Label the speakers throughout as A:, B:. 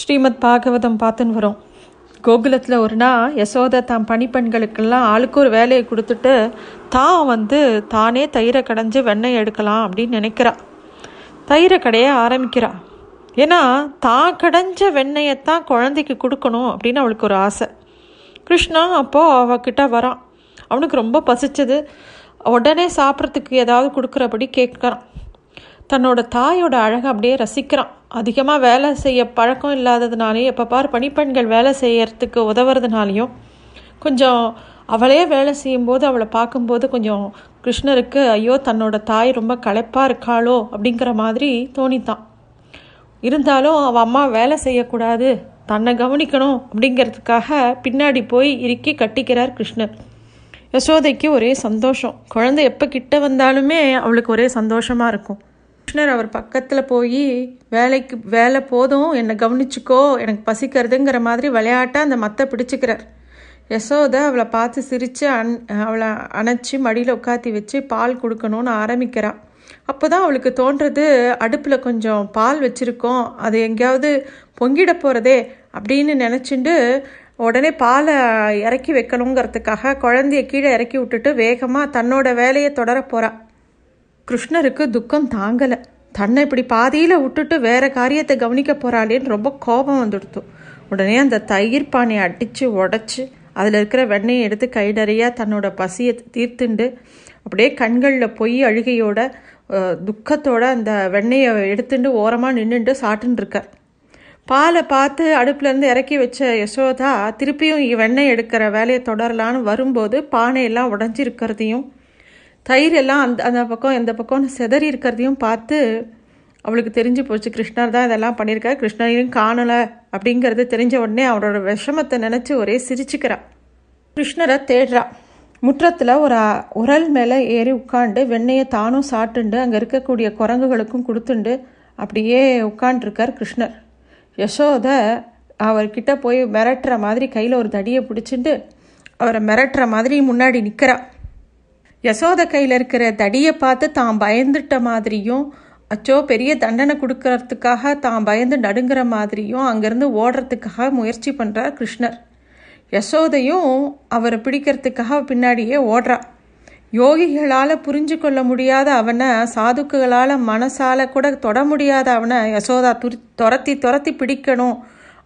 A: ஸ்ரீமத் பாகவதம் பார்த்துன்னு வரோம். கோகுலத்தில் ஒரு நாள் யசோதை தான் பணிப்பெண்களுக்கெல்லாம் ஆளுக்கு ஒரு வேலையை கொடுத்துட்டு தான் வந்து தானே தயிரை கடைஞ்சு வெண்ணெய் எடுக்கலாம் அப்படின்னு நினைக்கிறா. தயிரை கடைய ஆரம்பிக்கிறா. ஏன்னா தான் கடைஞ்ச வெண்ணெயைத்தான் குழந்தைக்கு கொடுக்கணும் அப்படின்னு அவளுக்கு ஒரு ஆசை. கிருஷ்ணா அப்போது அவகிட்ட வரான். அவனுக்கு ரொம்ப பசிச்சது. உடனே சாப்பிட்றதுக்கு ஏதாவது கொடுக்குறபடி கேட்குறான். தன்னோட தாயோட அழகை அப்படியே ரசிக்கிறான். அதிகமாக வேலை செய்ய பழக்கம் இல்லாததுனாலையும் எப்போ பார் பணிப்பெண்கள் வேலை செய்யறதுக்கு உதவுறதுனாலையும் கொஞ்சம் அவளே வேலை செய்யும்போது அவளை பார்க்கும்போது கொஞ்சம் கிருஷ்ணருக்கு ஐயோ தன்னோட தாய் ரொம்ப களைப்பாக இருக்காளோ? அப்படிங்கிற மாதிரி தோணித்தான். இருந்தாலும் அவள் அம்மா வேலை செய்யக்கூடாது தன்னை கவனிக்கணும் அப்படிங்கிறதுக்காக பின்னாடி போய் இறுக்கி கட்டிக்கிறார் கிருஷ்ணர். யசோதைக்கு ஒரே சந்தோஷம். குழந்தை எப்போ கிட்ட வந்தாலுமே அவளுக்கு ஒரே சந்தோஷமாக இருக்கும். கிருஷ்ணர் அவர் பக்கத்தில் போய் வேலைக்கு வேலை போதும் என்னை கவனிச்சுக்கோ எனக்கு பசிக்கிறதுங்கிற மாதிரி விளையாட்டாக அந்த மத்தை பிடிச்சிக்கிறார். யசோதை அவளை பார்த்து சிரித்து அன் அவளை அணைச்சி மடியில் உட்காத்தி வச்சு பால் கொடுக்கணும்னு ஆரம்பிக்கிறாள் அப்போ தான் அவளுக்கு தோன்றது அடுப்பில் கொஞ்சம் பால் வச்சுருக்கோம் அது எங்கேயாவது பொங்கிட போகிறதே அப்படின்னு நினச்சிண்டு உடனே பாலை இறக்கி வைக்கணுங்கிறதுக்காக குழந்தைய கீழே இறக்கி விட்டுட்டு வேகமாக தன்னோட வேலையை தொடர போகிறாள் கிருஷ்ணருக்கு துக்கம் தாங்கலை. தன்னை இப்படி பாதியில் விட்டுட்டு வேற காரியத்தை கவனிக்க போகிறாளேன்னு ரொம்ப கோபம் வந்துடுத்து. உடனே அந்த தயிர் பானையை அடித்து உடச்சி அதில் இருக்கிற வெண்ணையை எடுத்து கைடறியாக தன்னோட பசியை தீர்த்துண்டு அப்படியே கண்களில் பொய் அழுகையோட துக்கத்தோட அந்த வெண்ணெயை எடுத்துட்டு ஓரமாக நின்றுட்டு சாட்டுன்னு பாலை பார்த்து அடுப்புலேருந்து இறக்கி வச்ச யசோதா திருப்பியும் வெண்ணெய் எடுக்கிற வேலையை தொடரலான்னு வரும்போது பானையெல்லாம் உடஞ்சிருக்கிறதையும் தயிர் எல்லாம் அந்த அந்த பக்கம் இந்த பக்கம் செதறி இருக்கிறதையும் பார்த்து அவளுக்கு தெரிஞ்சு போச்சு கிருஷ்ணர் தான் இதெல்லாம் பண்ணியிருக்கார். கிருஷ்ணரையும் காணலை அப்படிங்கிறது தெரிஞ்ச உடனே அவரோட விஷமத்தை நினச்சி ஒரே சிரிச்சுக்கிறான் கிருஷ்ணரை தேடுறா. முற்றத்தில் ஒரு உரல் மேலே ஏறி உட்காண்டு வெண்ணெயை தானும் சாப்பிட்டுண்டு அங்கே இருக்கக்கூடிய குரங்குகளுக்கும் கொடுத்துண்டு அப்படியே உட்காண்டிருக்கார் கிருஷ்ணர். யசோத அவர்கிட்ட போய் மிரட்டுற மாதிரி கையில் ஒரு தடியை பிடிச்சிட்டு அவரை மிரட்டுற மாதிரி முன்னாடி நிற்கிறா யசோத கையில் இருக்கிற தடியை பார்த்து தான் பயந்துட்ட மாதிரியும் அச்சோ பெரிய தண்டனை கொடுக்கறதுக்காக தான் பயந்து நடுங்கிற மாதிரியும் அங்கேருந்து ஓடுறதுக்காக முயற்சி பண்ணுறார் கிருஷ்ணர். யசோதையும் அவரை பிடிக்கிறதுக்காக பின்னாடியே ஓடுறா. யோகிகளால் புரிஞ்சு கொள்ள முடியாத அவனை சாதுக்குகளால் மனசால் கூட தொட முடியாத அவனை யசோதா துரு துரத்தி துரத்தி பிடிக்கணும்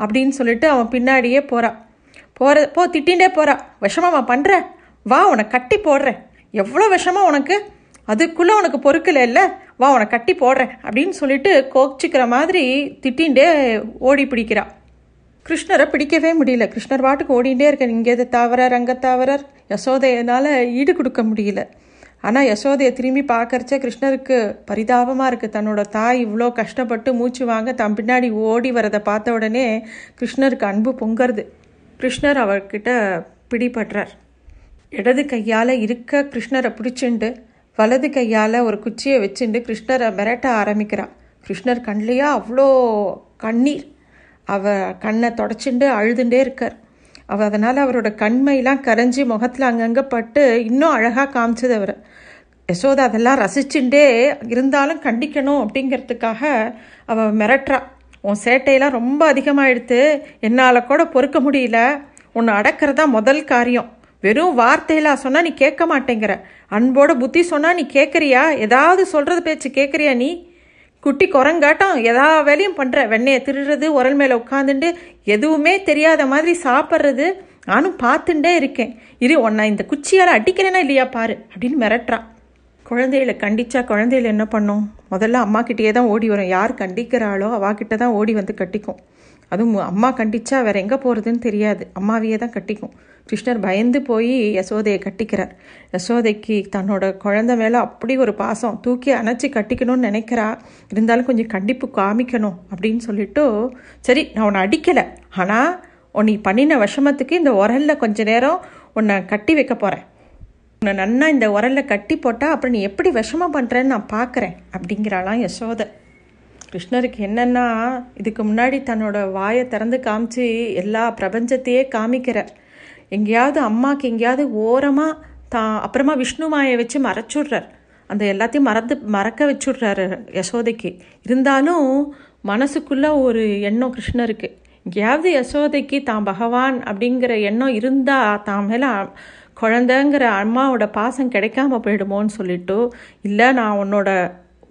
A: அப்படின்னு சொல்லிட்டு அவன் பின்னாடியே போகிறான் போகிற போ திட்டிகிட்டே போகிறான் விஷமாமா பண்ணுற வா உன்னை கட்டி போடுறேன். எவ்வளோ விஷமாக உனக்கு? அதுக்குள்ளே உனக்கு பொறுக்கல இல்லை? வா உனக்கு கட்டி போடுறேன். அப்படின்னு சொல்லிட்டு கோச்சிக்கிற மாதிரி திட்டின்ண்டே ஓடி பிடிக்கிறா. கிருஷ்ணரை பிடிக்கவே முடியல. கிருஷ்ணர் பாட்டுக்கு ஓடிண்டே இருக்க இங்கே தாவரர் அங்கே தாவரர் யசோதையனால் ஈடு கொடுக்க முடியல. ஆனால் யசோதையை திரும்பி பார்க்கறச்ச கிருஷ்ணருக்கு பரிதாபமாக இருக்குது தன்னோட தாய் இவ்வளோ கஷ்டப்பட்டு மூச்சு வாங்க தன் பின்னாடி ஓடி வரதை பார்த்த உடனே கிருஷ்ணருக்கு அன்பு பொங்கறது. கிருஷ்ணர் அவர்கிட்ட பிடிபடுறார். இடது கையால் இருக்க கிருஷ்ணரை பிடிச்சிண்டு வலது கையால் ஒரு குச்சியை வச்சுண்டு கிருஷ்ணரை மிரட்ட ஆரம்பிக்கிறான். கிருஷ்ணர் கண்லையா அவ்வளோ கண்ணீர். அவ கண்ணை தொடச்சிண்டு அழுதுண்டே இருக்கார். அவ அதனால் அவரோட கண்மையெல்லாம் கரைஞ்சி முகத்தில் அங்கங்கே பட்டு இன்னும் அழகாக காமிச்சது அவர். யசோதா அதெல்லாம் ரசிச்சுட்டே இருந்தாலும் கண்டிக்கணும் அப்படிங்கிறதுக்காக அவள் மிரட்டுறா. உன் சேட்டையெல்லாம் ரொம்ப அதிகமாகிடுத்து என்னால் கூட பொறுக்க முடியல. உன்னை அடக்கிறது தான் முதல் காரியம். வெறும் வார்த்தையெல்லாம் சொன்னால் நீ கேட்க மாட்டேங்கிற. அன்போட புத்தி சொன்னால் நீ கேட்குறியா? ஏதாவது சொல்கிறது பேச்சு கேட்குறியா நீ? குட்டி குரங்காட்டம் எதா வேலையும் பண்ணுற வெண்ணையை திருடுறது உரல் மேலே உட்காந்துட்டு எதுவுமே தெரியாத மாதிரி சாப்பிட்றது. நானும் பார்த்துட்டே இருக்கேன். இரு உன்னை இந்த குச்சியால் அடிக்கிறேனா இல்லையா பாரு அப்படின்னு மிரட்டுறான் குழந்தைகளை கண்டிச்சா குழந்தைகள் என்ன பண்ணும்? முதல்ல அம்மா கிட்டேயே தான் ஓடி வரும். யார் கண்டிக்கிறாளோ அவாக்கிட்ட தான் ஓடி வந்து கட்டிக்கும். அதுவும் அம்மா கண்டிச்சா வேற எங்கே போகிறதுன்னு தெரியாது. அம்மாவையே தான் கட்டிக்கும். கிருஷ்ணர் பயந்து போய் யசோதையை கட்டிக்கிறார். யசோதைக்கு தன்னோட குழந்த மேலே அப்படி ஒரு பாசம் தூக்கி அணைச்சி கட்டிக்கணும்னு நினைக்கிறா. இருந்தாலும் கொஞ்சம் கண்டிப்பு காமிக்கணும் அப்படின்னு சொல்லிட்டு சரி நான் உன்னை அடிக்கலை. ஆனால் உன்னை பண்ணின விஷமத்துக்கு இந்த உரலில் கொஞ்ச நேரம் உன்னை கட்டி வைக்க போகிறேன் உன்னை நன்னா இந்த உரலில் கட்டி போட்டால் அப்புறம் நீ எப்படி விஷமம் பண்ணுறேன்னு நான் பார்க்குறேன் அப்படிங்கிறாளாம் யசோதை. கிருஷ்ணருக்கு என்னென்னா இதுக்கு முன்னாடி தன்னோட வாயை திறந்து காமிச்சு எல்லா பிரபஞ்சத்தையே காமிக்கிறார். எங்கேயாவது அம்மாவுக்கு எங்கேயாவது ஓரமாக தான் அப்புறமா விஷ்ணு மாயை வச்சு மறைச்சுட்றார். அந்த எல்லாத்தையும் மறந்து மறக்க வச்சுட்றாரு யசோதைக்கு. இருந்தாலும் மனசுக்குள்ளே ஒரு எண்ணம் கிருஷ்ணருக்கு. எங்கேயாவது யசோதைக்கு தான் பகவான் அப்படிங்கிற எண்ணம் இருந்தால் தான் மேலே குழந்தைங்கிற அம்மாவோட பாசம் கிடைக்காம போயிடுமோன்னு சொல்லிட்டு இல்லை நான் உன்னோட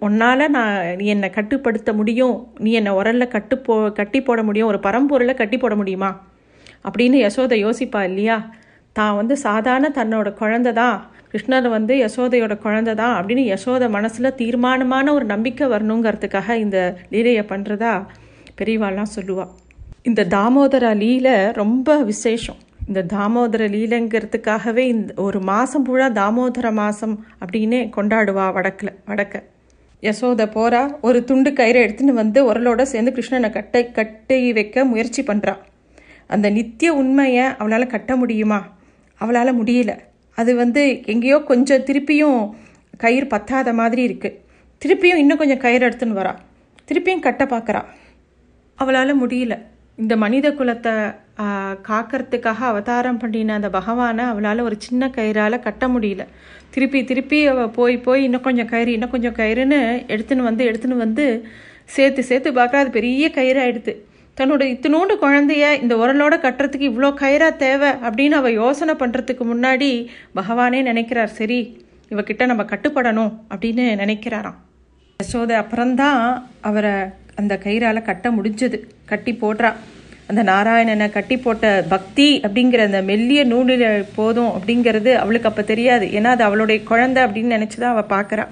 A: உன்னால் நான் நீ என்னை கட்டுப்படுத்த முடியும். நீ என்னை உரலில் கட்டு போ கட்டி போட முடியும். ஒரு பரம்பொருளை கட்டி போட முடியுமா? அப்படின்னு யசோதை யோசிப்பா இல்லையா? தான் வந்து சாதாரண தன்னோட குழந்தை தான். கிருஷ்ணர் வந்து யசோதையோட குழந்தை தான். அப்படின்னு யசோதை மனசில் தீர்மானமான ஒரு நம்பிக்கை வரணுங்கிறதுக்காக இந்த லீலையை பண்ணுறதா பெரியவாள்லாம் சொல்லுவாள் இந்த தாமோதர லீலை ரொம்ப விசேஷம். இந்த தாமோதர லீலைங்கிறதுக்காகவே இந்த ஒரு மாதம் பூரா தாமோதர மாதம் அப்படின்னே கொண்டாடுவா வடக்கில் வடக்க. யசோதை போறா ஒரு துண்டு கயிறை எடுத்துன்னு வந்து உரலோட சேர்ந்து கிருஷ்ணனை கட்டை கட்டி வைக்க முயற்சி பண்ணுறான் அந்த நித்திய உண்மையை அவளால் கட்ட முடியுமா? அவளால் முடியல. அது வந்து எங்கேயோ கொஞ்சம் திருப்பியும் கயிறு பத்தாத மாதிரி இருக்குது திருப்பியும் இன்னும் கொஞ்சம் கயிறு எடுத்துன்னு வரா. திருப்பியும் கட்ட பார்க்குறா அவளால் முடியல. இந்த மனித குலத்தை காக்கிறதுக்காக அவதாரம் பண்ணின அந்த பகவானை அவளால் ஒரு சின்ன கயிறால் கட்ட முடியல. திருப்பி திருப்பி அவள் போய் போய் இன்னும் கொஞ்சம் கயிறு இன்னும் கொஞ்சம் கயிறுன்னு எடுத்துன்னு வந்து எடுத்துன்னு வந்து சேர்த்து சேர்த்து பார்க்குறா அது பெரிய கயிறு ஆயிடுது தன்னோட இத்தினோண்டு குழந்தைய இந்த உரலோட கட்டுறதுக்கு இவ்வளோ கயிறா தேவை அப்படின்னு அவள் யோசனை பண்ணுறதுக்கு முன்னாடி பகவானே நினைக்கிறார் சரி இவகிட்ட நம்ம கட்டுப்படணும் அப்படின்னு நினைக்கிறாராம். யசோதை அப்புறம்தான் அவரை அந்த கயிறால் கட்ட முடிஞ்சது. கட்டி போடுறா. அந்த நாராயணனை கட்டி போட்ட பக்தி அப்படிங்கிற அந்த மெல்லிய நூலில் போதும் அப்படிங்கிறது அவளுக்கு அப்போ தெரியாது. ஏன்னா அது அவளுடைய குழந்தை அப்படின்னு நினச்சி தான் அவள் பார்க்குறா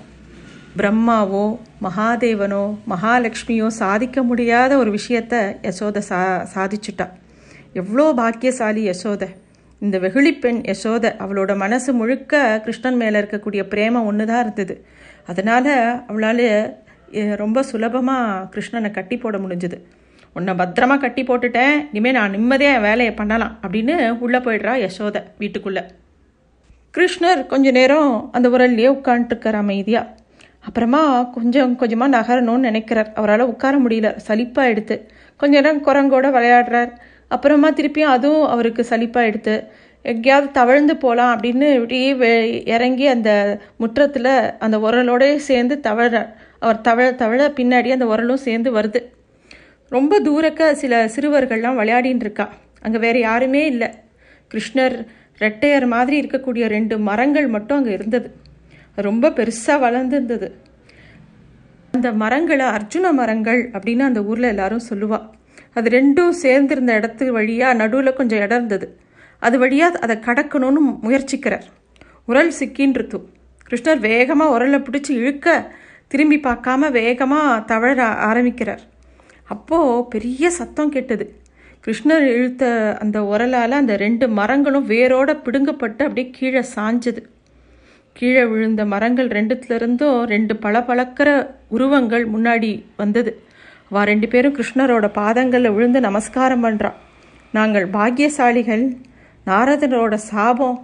A: பிரம்மாவோ மகாதேவனோ மகாலட்சுமியோ சாதிக்க முடியாத ஒரு விஷயத்த யசோதை சா சாதிச்சுட்டா. எவ்வளோ பாக்கியசாலி யசோதை. இந்த வெகுளிப்பெண் யசோதை அவளோட மனசு முழுக்க கிருஷ்ணன் மேலே இருக்கக்கூடிய பிரேமம் ஒன்று தான் இருந்தது. அதனால் அவளால் ரொம்ப சுலபமாக கிருஷ்ணனை கட்டி போட முடிஞ்சுது. உன்னை பத்திரமா கட்டி போட்டுட்டேன். இனிமேல் நான் நிம்மதியாக என் வேலையை பண்ணலாம் அப்படின்னு உள்ளே போயிடுறா யசோதை வீட்டுக்குள்ளே. கிருஷ்ணர் கொஞ்ச நேரம் அந்த உரல்லையே உட்காந்துட்டுருக்கார் அமைதியாக அப்புறமா கொஞ்சம் கொஞ்சமாக நகரணும்னு நினைக்கிறார். அவரால் உட்கார முடியல. சலிப்பாக எடுத்து. கொஞ்ச நேரம் குரங்கோட விளையாடுறார். அப்புறமா திருப்பியும் அதுவும் அவருக்கு சலிப்பாக எடுத்து. எங்கேயாவது தவழ்ந்து போகலாம் அப்படின்னு இப்படியே வெ இறங்கி அந்த முற்றத்தில் அந்த உரலோடய சேர்ந்து தவழ அவர் தவழ தவழ பின்னாடி அந்த உரலும் சேர்ந்து வருது. ரொம்ப தூரக்க சில சிறுவர்கள்லாம் விளையாடின்னு இருக்கா. அங்கே வேறு யாருமே இல்லை. கிருஷ்ணர் ரெட்டையர் மாதிரி இருக்கக்கூடிய ரெண்டு மரங்கள் மட்டும் அங்கே இருந்தது. ரொம்ப பெருசாக வளர்ந்துருந்தது. அந்த மரங்களை அர்ஜுன மரங்கள் அப்படின்னு அந்த ஊரில் எல்லாரும் சொல்லுவாள் அது ரெண்டும் சேர்ந்திருந்த இடத்து வழியாக நடுவில் கொஞ்சம் இடம் இருந்தது. அது வழியாக அதை கடக்கணும்னு முயற்சிக்கிறார். உரல் சிக்கின்றது கிருஷ்ணர் வேகமாக உரலை பிடிச்சி இழுக்க திரும்பி பார்க்காம வேகமாக தவழ ஆரம்பிக்கிறார். அப்போது பெரிய சத்தம் கேட்டது. கிருஷ்ணர் இழுத்த அந்த உரலால் அந்த ரெண்டு மரங்களும் வேரோட பிடுங்கப்பட்டு அப்படியே கீழே சாஞ்சது. கீழே விழுந்த மரங்கள் ரெண்டுத்துலேருந்தும் ரெண்டு பளபளக்கிற உருவங்கள் முன்னாடி வந்தது. வா ரெண்டு பேரும் கிருஷ்ணரோட பாதங்களில் விழுந்து நமஸ்காரம் பண்ணுறான் நாங்கள் பாக்கியசாலிகள். நாரதனோட சாபம்.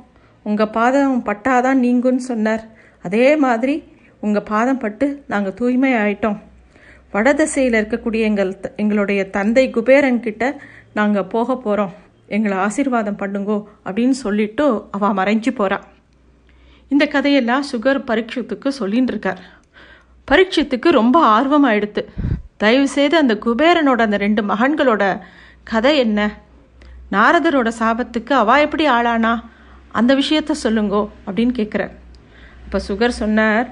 A: உங்கள் பாதம் பட்டாதான் நீங்குன்னு சொன்னார். அதே மாதிரி உங்கள் பாதம் பட்டு நாங்கள் தூய்மை ஆயிட்டோம் வடதிசையில் இருக்கக்கூடிய எங்கள் எங்களுடைய தந்தை குபேரன்கிட்ட நாங்கள் போக போகிறோம் எங்களை ஆசீர்வாதம் பண்ணுங்கோ அப்படின்னு சொல்லிட்டு அவள் மறைஞ்சு போகிறா இந்த கதையெல்லாம் சுகர் பரீட்சத்துக்கு சொல்லின்னு இருக்கார். பரீட்சத்துக்கு ரொம்ப ஆர்வம் ஆயிடுத்து தயவுசெய்து அந்த குபேரனோட அந்த ரெண்டு மகன்களோட கதை என்ன? நாரதரோட சாபத்துக்கு அவா எப்படி ஆளானா? அந்த விஷயத்த சொல்லுங்கோ அப்படின்னு கேட்குறார் இப்போ சுகர் சொன்னார்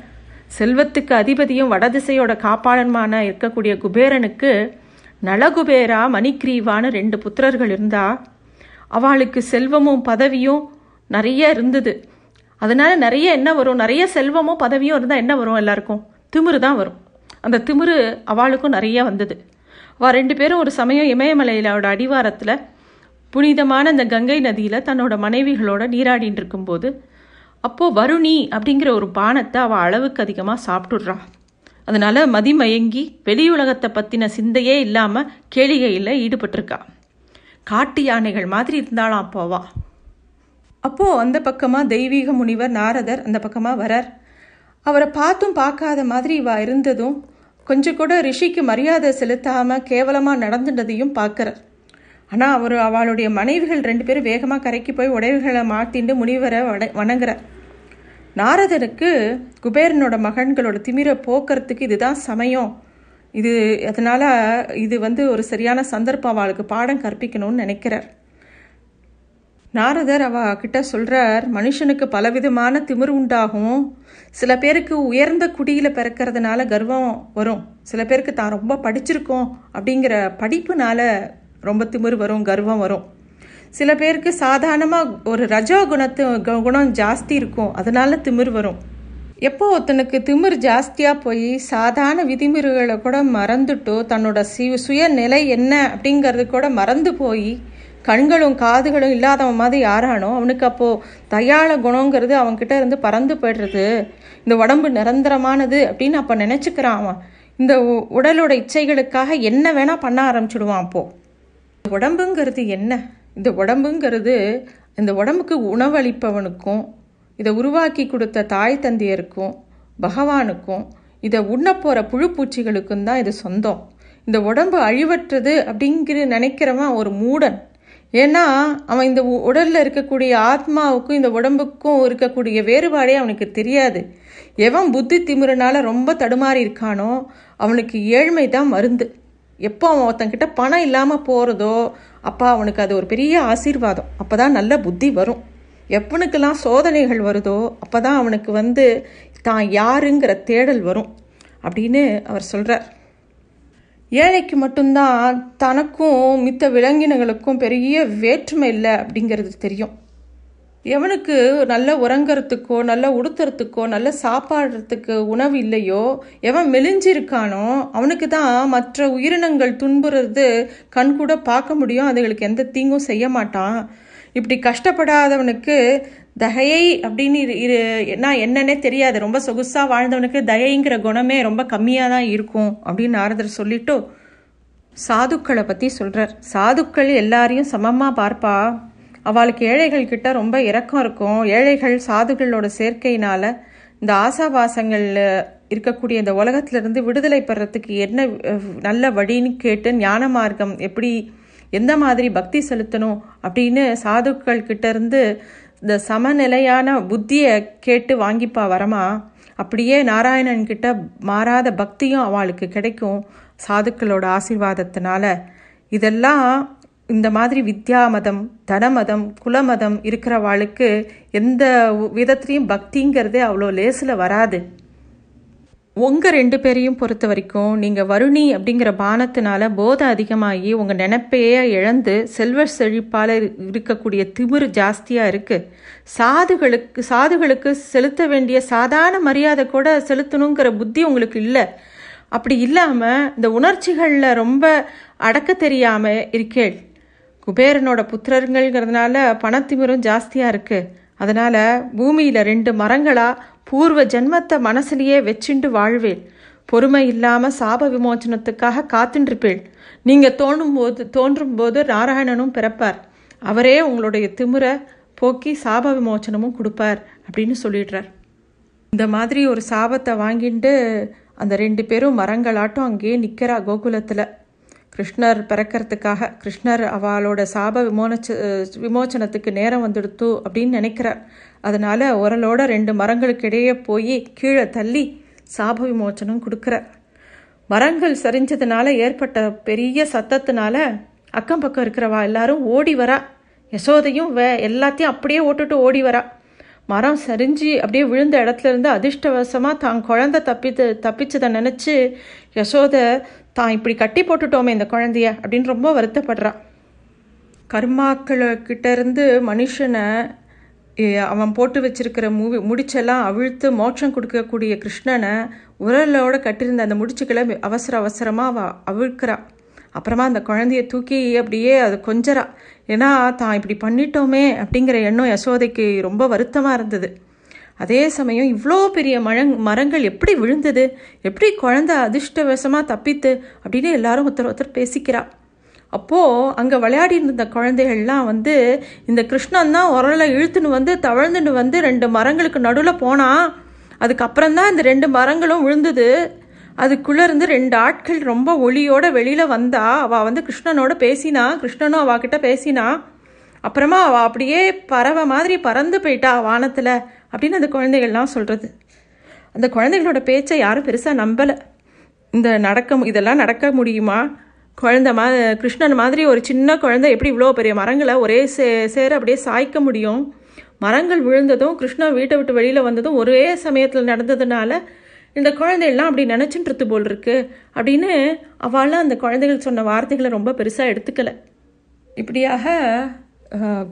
A: செல்வத்துக்கு அதிபதியும் வடதிசையோட காப்பாளன்மான இருக்கக்கூடிய குபேரனுக்கு நலகுபேரா மணிக்ரீவான்னு ரெண்டு புத்திரர்கள் இருந்தா அவளுக்கு செல்வமும் பதவியும் நிறைய இருந்தது. அதனால நிறைய என்ன வரும்? நிறைய செல்வமோ பதவியும் இருந்தால் என்ன வரும் எல்லாருக்கும்? திமிரு தான் வரும். அந்த திமிரு அவளுக்கும் நிறைய வந்தது. அவள் ரெண்டு பேரும் ஒரு சமயம் இமயமலையிலோட அடிவாரத்தில் புனிதமான அந்த கங்கை நதியில் தன்னோட மனைவிகளோட நீராடின்னு இருக்கும்போது அப்போது வருணி அப்படிங்கிற ஒரு பானத்தை அவள் அளவுக்கு அதிகமாக சாப்பிட்டுடுறான் அதனால் மதிமயங்கி வெளியுலகத்தை பற்றின சிந்தையே இல்லாமல் கேளிகையில் ஈடுபட்டிருக்கா. காட்டு யானைகள் மாதிரி இருந்தாலாம் அப்போவா அப்போது அந்த பக்கமாக தெய்வீக முனிவர் நாரதர் அந்த பக்கமாக வரார். அவரை பார்த்தும் பார்க்காத மாதிரி இவா இருந்ததும் கொஞ்சம் கூட ரிஷிக்கு மரியாதை செலுத்தாமல் கேவலமாக நடந்துட்டதையும் பார்க்குறார். ஆனால் அவர் அவளுடைய மனைவிகள் ரெண்டு பேரும் வேகமாக கரைக்கு போய் உடைவுகளை மாற்றிண்டு முனிவரை வட வணங்குறார். நாரதனுக்கு குபேரனோட மகன்களோட திமிரை போக்குறதுக்கு இதுதான் சமயம். இது அதனால் இது வந்து ஒரு சரியான சந்தர்ப்பம். அவளுக்கு பாடம் கற்பிக்கணும்னு நினைக்கிறார். நாரதர் அவ கிட்ட சொல்கிறார் மனுஷனுக்கு பலவிதமான திமிர் உண்டாகும். சில பேருக்கு உயர்ந்த குடியில் பிறக்கிறதுனால கர்வம் வரும். சில பேருக்கு தான் ரொம்ப படிச்சிருக்கோம். அப்படிங்கிற படிப்புனால ரொம்ப திமிர் வரும் கர்வம் வரும். சில பேருக்கு சாதாரணமாக ஒரு ரஜோ குணத்து குணம் ஜாஸ்தி இருக்கும். அதனால திமிர் வரும். எப்போ ஒருத்தனுக்கு திமிர் ஜாஸ்தியாக போய் சாதாரண விதிமுறைகளை கூட மறந்துட்டோ தன்னோட சி சுயநிலை என்ன அப்படிங்கிறது கூட மறந்து போய் கண்களும் காதுகளும் இல்லாதவன் மாதிரி யாரானோ அவனுக்கு அப்போது தயால குணங்கிறது அவன்கிட்ட இருந்து பறந்து போய்டுறது. இந்த உடம்பு நிரந்தரமானது அப்படின்னு அப்போ நினச்சிக்கிறான் அவன். இந்த உடலோட இச்சைகளுக்காக என்ன வேணால் பண்ண ஆரம்பிச்சிடுவான் அப்போது உடம்புங்கிறது என்ன? இந்த உடம்புங்கிறது இந்த உடம்புக்கு உணவளிப்பவனுக்கும் இதை உருவாக்கி கொடுத்த தாய் தந்தையருக்கும் பகவானுக்கும் இதை உண்ண போகிற புழுப்பூச்சிகளுக்கும் தான் இது சொந்தம். இந்த உடம்பு அழிவற்றது அப்படிங்கிற நினைக்கிறவன் ஒரு மூடன். ஏன்னா அவன் இந்த உடலில் இருக்கக்கூடிய ஆத்மாவுக்கும் இந்த உடம்புக்கும் இருக்கக்கூடிய வேறுபாடே அவனுக்கு தெரியாது. எவன் புத்தி திமுறனால ரொம்ப தடுமாறி இருக்கானோ அவனுக்கு ஏழ்மை தான் மருந்து. எப்போ அவன் ஒருத்தங்கிட்ட பணம் இல்லாமல் போகிறதோ அப்போ அவனுக்கு அது ஒரு பெரிய ஆசீர்வாதம். அப்போ தான் நல்ல புத்தி வரும். எப்பனுக்கெல்லாம் சோதனைகள் வருதோ அப்போ தான் அவனுக்கு வந்து தான் யாருங்கிற தேடல் வரும். அப்படின்னு அவர் சொல்கிறார் ஏழைக்கு மட்டும்தான் தனக்கும் மித்த விலங்கினங்களுக்கும் பெரிய வேற்றுமை இல்லை அப்படிங்கிறது தெரியும். எவனுக்கு நல்ல உறங்கிறதுக்கோ நல்ல உடுத்துறதுக்கோ நல்ல சாப்பாடுறதுக்கு உணவு இல்லையோ எவன் மெலிஞ்சிருக்கானோ அவனுக்கு தான் மற்ற உயிரினங்கள் துன்புறது கண் கூட பார்க்க முடியும். அதுகளுக்கு எந்த தீங்கும் செய்ய மாட்டான். இப்படி கஷ்டப்படாதவனுக்கு தகையை அப்படின்னு இரு நான் என்னன்னே தெரியாது. ரொம்ப சொகுசாக வாழ்ந்தவனுக்கு தயைங்கிற குணமே ரொம்ப கம்மியாக தான் இருக்கும் அப்படின்னு நாரதர் சொல்லிட்டு சாதுக்களை பற்றி சொல்கிறார் சாதுக்கள் எல்லாரையும் சமமாக பார்ப்பா. அவளுக்கு ஏழைகள் கிட்ட ரொம்ப இரக்கம் இருக்கும். ஏழைகள் சாதுகளோட சேர்க்கையினால் இந்த ஆசாபாசங்களில் இருக்கக்கூடிய இந்த உலகத்திலிருந்து விடுதலை பெறத்துக்கு என்ன நல்ல வழின்னு கேட்டு ஞான மார்க்கம் எப்படி எந்த மாதிரி பக்தி செலுத்தணும் அப்படின்னு சாதுக்கள் கிட்டேருந்து இந்த சமநிலையான புத்தியை கேட்டு வாங்கிப்பா வரமா? அப்படியே நாராயணன் கிட்ட மாறாத பக்தியும் அவளுக்கு கிடைக்கும் சாதுக்களோட ஆசீர்வாதத்தினால. இதெல்லாம் இந்த மாதிரி வித்யா மதம் தனமதம் குலமதம் இருக்கிறவாளுக்கு எந்த விதத்துலேயும் பக்திங்கிறதே அவ்வளோ லேசில் வராது. உங்கள் ரெண்டு பேரையும் பொறுத்த வரைக்கும் நீங்கள் வருணி அப்படிங்கிற பானத்தினால போதை அதிகமாகி உங்கள் நினைப்பையே இழந்து செல்வ செழிப்பால் இருக்கக்கூடிய திமிர் ஜாஸ்தியாக இருக்குது சாதுகளுக்கு சாதுகளுக்கு செலுத்த வேண்டிய சாதாரண மரியாதை கூட செலுத்தணுங்கிற புத்தி உங்களுக்கு இல்லை. அப்படி இல்லாமல் இந்த உணர்ச்சிகளில் ரொம்ப அடக்க தெரியாமல் இருக்கேள் குபேரனோட புத்திரருங்கள்ங்கிறதுனால பணத்திமிரும் ஜாஸ்தியாக இருக்குது அதனால் பூமியில் ரெண்டு மரங்களாக பூர்வ ஜென்மத்தை மனசுலேயே வச்சுண்டு வாழ்வேள். பொறுமை இல்லாமல் சாப விமோச்சனத்துக்காக காத்துருப்பேள் நீங்கள் தோணும் போது தோன்றும் போது நாராயணனும் பிறப்பார். அவரே உங்களுடைய திமுறை போக்கி சாப விமோச்சனமும் கொடுப்பார் அப்படின்னு சொல்லிடுறார். இந்த மாதிரி ஒரு சாபத்தை வாங்கிட்டு அந்த ரெண்டு பேரும் மரங்களாட்டம் அங்கேயே நிற்கிறா கோகுலத்தில். கிருஷ்ணர் பிறக்கிறதுக்காக கிருஷ்ணர் அவளோட சாப விமோச்ச விமோச்சனத்துக்கு நேரம் வந்துடுத்து அப்படின்னு நினைக்கிறார். அதனால் உரலோட ரெண்டு மரங்களுக்கு இடையே போய் கீழே தள்ளி சாப விமோச்சனம் கொடுக்குறார். மரங்கள் சரிஞ்சதுனால ஏற்பட்ட பெரிய சத்தத்தினால அக்கம் பக்கம் இருக்கிறவா எல்லாரும் ஓடி வரா. யசோதையும் வே எல்லாத்தையும் அப்படியே ஓட்டுட்டு ஓடி வரா. மரம் சரிஞ்சு அப்படியே விழுந்த இடத்துல இருந்து அதிர்ஷ்டவசமாக தான் குழந்தை தப்பித்து தப்பிச்சதை நினச்சி யசோதை தான் இப்படி கட்டி போட்டுட்டோமே இந்த குழந்தைய அப்படின்னு ரொம்ப வருத்தப்படுறா. கர்மாக்களக்கிட்ட இருந்து மனுஷனை அவன் போட்டு வச்சிருக்கிற மூவி முடிச்செல்லாம் அவிழ்த்து மோட்சம் கொடுக்கக்கூடிய கிருஷ்ணனை உரலோட கட்டியிருந்த அந்த முடிச்சுக்களை அவசர அவசரமாக அவ அவிழ்க்கிறான் அப்புறமா அந்த குழந்தைய தூக்கி அப்படியே அது கொஞ்சரா ஏன்னா தான் இப்படி பண்ணிட்டோமே அப்படிங்கிற எண்ணம் யசோதைக்கு ரொம்ப வருத்தமாக இருந்தது. அதே சமயம் இவ்வளோ பெரிய மழங் மரங்கள் எப்படி விழுந்தது? எப்படி குழந்தை அதிர்ஷ்டவசமாக தப்பித்து அப்படின்னு எல்லாரும் ஒருத்தர் ஒருத்தர் பேசிக்கிறா. அப்போது அங்கே விளையாடி இருந்த குழந்தைகள்லாம் வந்து இந்த கிருஷ்ணன் தான் உரலை இழுத்துன்னு வந்து தவழ்ந்துன்னு வந்து ரெண்டு மரங்களுக்கு நடுவில் போனான் அதுக்கப்புறம் தான் இந்த ரெண்டு மரங்களும் விழுந்தது. அதுக்குள்ளே இருந்து ரெண்டு ஆட்கள் ரொம்ப ஒளியோட வெளியில் வந்தா அவள் வந்து கிருஷ்ணனோட பேசினா கிருஷ்ணனும் அவகிட்ட பேசினா அப்புறமா அவள் அப்படியே பறவை மாதிரி பறந்து போயிட்டா வானத்தில் அப்படின்னு அந்த குழந்தைகள்லாம் சொல்கிறது அந்த குழந்தைகளோட பேச்சை யாரும் பெருசாக நம்பலை. இந்த நடக்க இதெல்லாம் நடக்க முடியுமா? குழந்த மா கிருஷ்ணன் மாதிரி ஒரு சின்ன குழந்தை எப்படி இவ்வளோ பெரிய மரங்களை ஒரே சே சேர அப்படியே சாய்க்க முடியும்? மரங்கள் விழுந்ததும் கிருஷ்ணா வீட்டை விட்டு வெளியில் வந்ததும் ஒரே சமயத்தில் நடந்ததுனால இந்த குழந்தைகள்லாம் அப்படி நினச்சின்றது போல் இருக்கு அப்படின்னு அவளாம் அந்த குழந்தைகள் சொன்ன வார்த்தைகளை ரொம்ப பெருசாக எடுத்துக்கல. இப்படியாக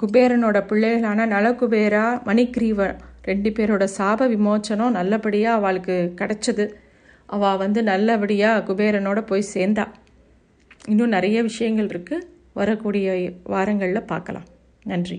A: குபேரனோட பிள்ளைகளான நலகுபேரா மணிக்ரீவர் ரெண்டு பேரோட சாப விமோச்சனம் நல்லபடியாக அவளுக்கு கிடச்சிது. அவள் வந்து நல்லபடியாக குபேரனோட போய் சேர்ந்தா. இன்னும் நிறைய விஷயங்கள் இருக்குது வரக்கூடிய வாரங்களில் பார்க்கலாம். நன்றி.